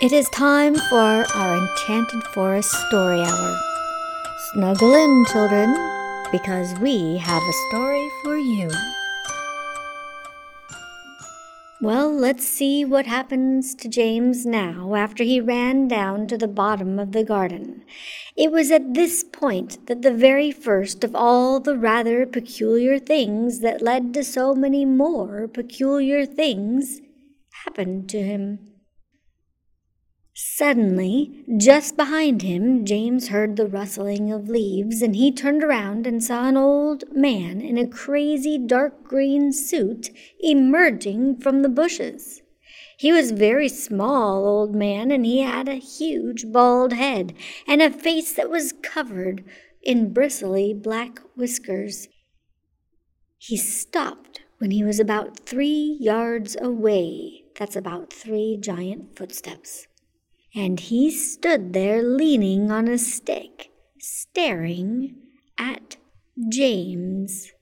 It is time for our Enchanted Forest Story Hour. Snuggle in, children, because we have a story for you. Well, let's see what happens to James now after he ran down to the bottom of the garden. It was at this point that the very first of all the rather peculiar things that led to so many more peculiar things happened to him. Suddenly, just behind him, James heard the rustling of leaves, and he turned around and saw an old man in a crazy dark green suit emerging from the bushes. He was a very small old man, and he had a huge bald head and a face that was covered in bristly black whiskers. He stopped when he was about three yards away. That's about three giant footsteps and he stood there leaning on a stick, staring at James.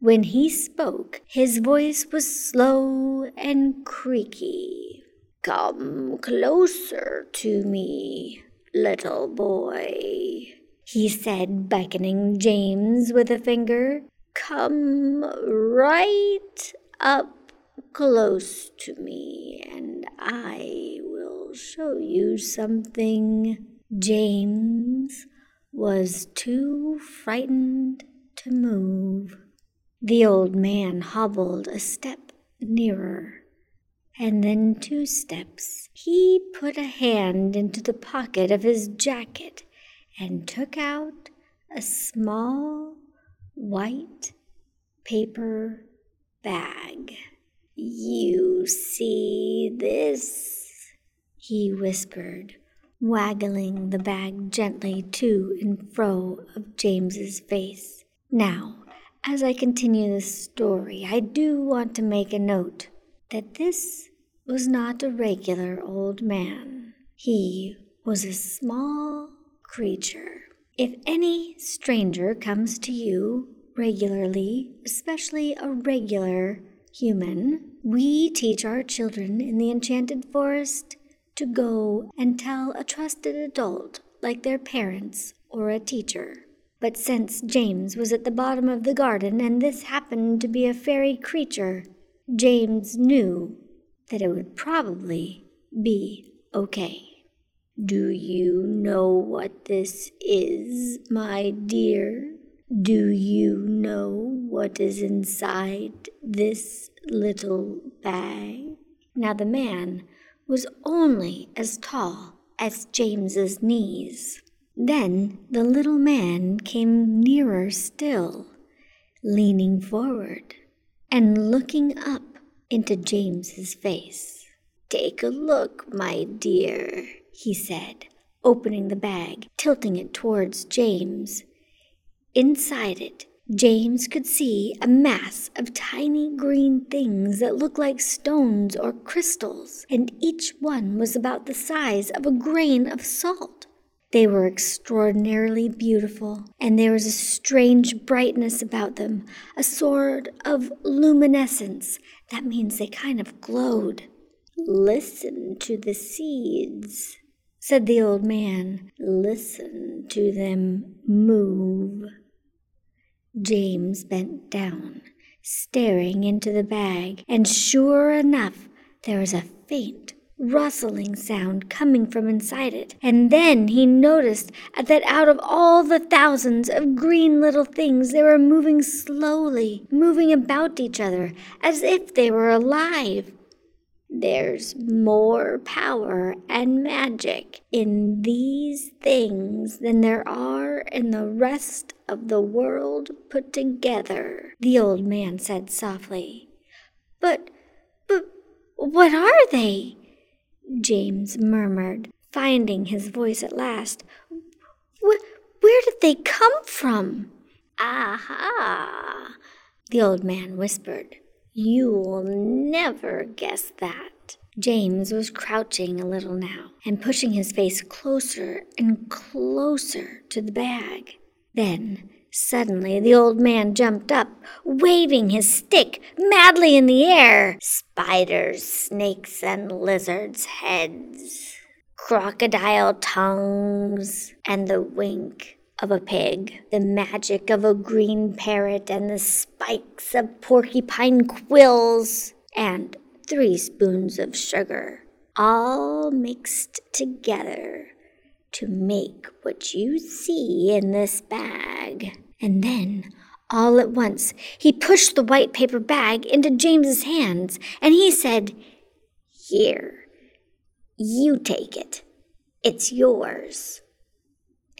When he spoke, his voice was slow and creaky. Come closer to me, little boy, he said, beckoning James with a finger. Come right up close to me, I will show you something. James was too frightened to move. The old man hobbled a step nearer, and then two steps. He put a hand into the pocket of his jacket and took out a small white paper bag. You see this? he whispered, waggling the bag gently to and fro of James's face. Now, as I continue the story, I do want to make a note that this was not a regular old man. He was a small creature. If any stranger comes to you regularly, especially a regular human, we teach our children in the enchanted forest to go and tell a trusted adult like their parents or a teacher. But since James was at the bottom of the garden and this happened to be a fairy creature, James knew that it would probably be okay. Do you know what this is, my dear? Do you know what is inside this little bag? Now the man was only as tall as James's knees. Then the little man came nearer still, leaning forward and looking up into James's face. Take a look, my dear, he said, opening the bag, tilting it towards James. Inside it, James could see a mass of tiny green things that looked like stones or crystals, and each one was about the size of a grain of salt. They were extraordinarily beautiful, and there was a strange brightness about them, a sort of luminescence. That means they kind of glowed. Listen to the seeds, said the old man. Listen to them move. James bent down, staring into the bag, and sure enough, there was a faint rustling sound coming from inside it. And then he noticed that out of all the thousands of green little things, they were moving slowly, moving about each other as if they were alive. There's more power and magic in these things than there are in the rest of the world put together, the old man said softly. But, but, what are they? James murmured, finding his voice at last. Wh- where did they come from? Aha! The old man whispered. You'll never guess that. James was crouching a little now and pushing his face closer and closer to the bag. Then Suddenly, the old man jumped up, waving his stick madly in the air. Spiders, snakes, and lizards' heads, crocodile tongues, and the wink of a pig, the magic of a green parrot, and the spikes of porcupine quills, and three spoons of sugar, all mixed together to make what you see in this bag. And then, all at once, he pushed the white paper bag into James's hands, and he said, Here, you take it. It's yours.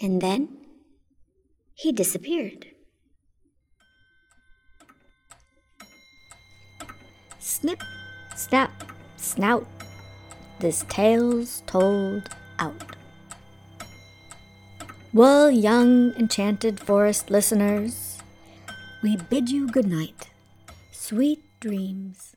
And then he disappeared. Snip, snap, snout, this tale's told out. Well, young enchanted forest listeners, we bid you good night. Sweet dreams.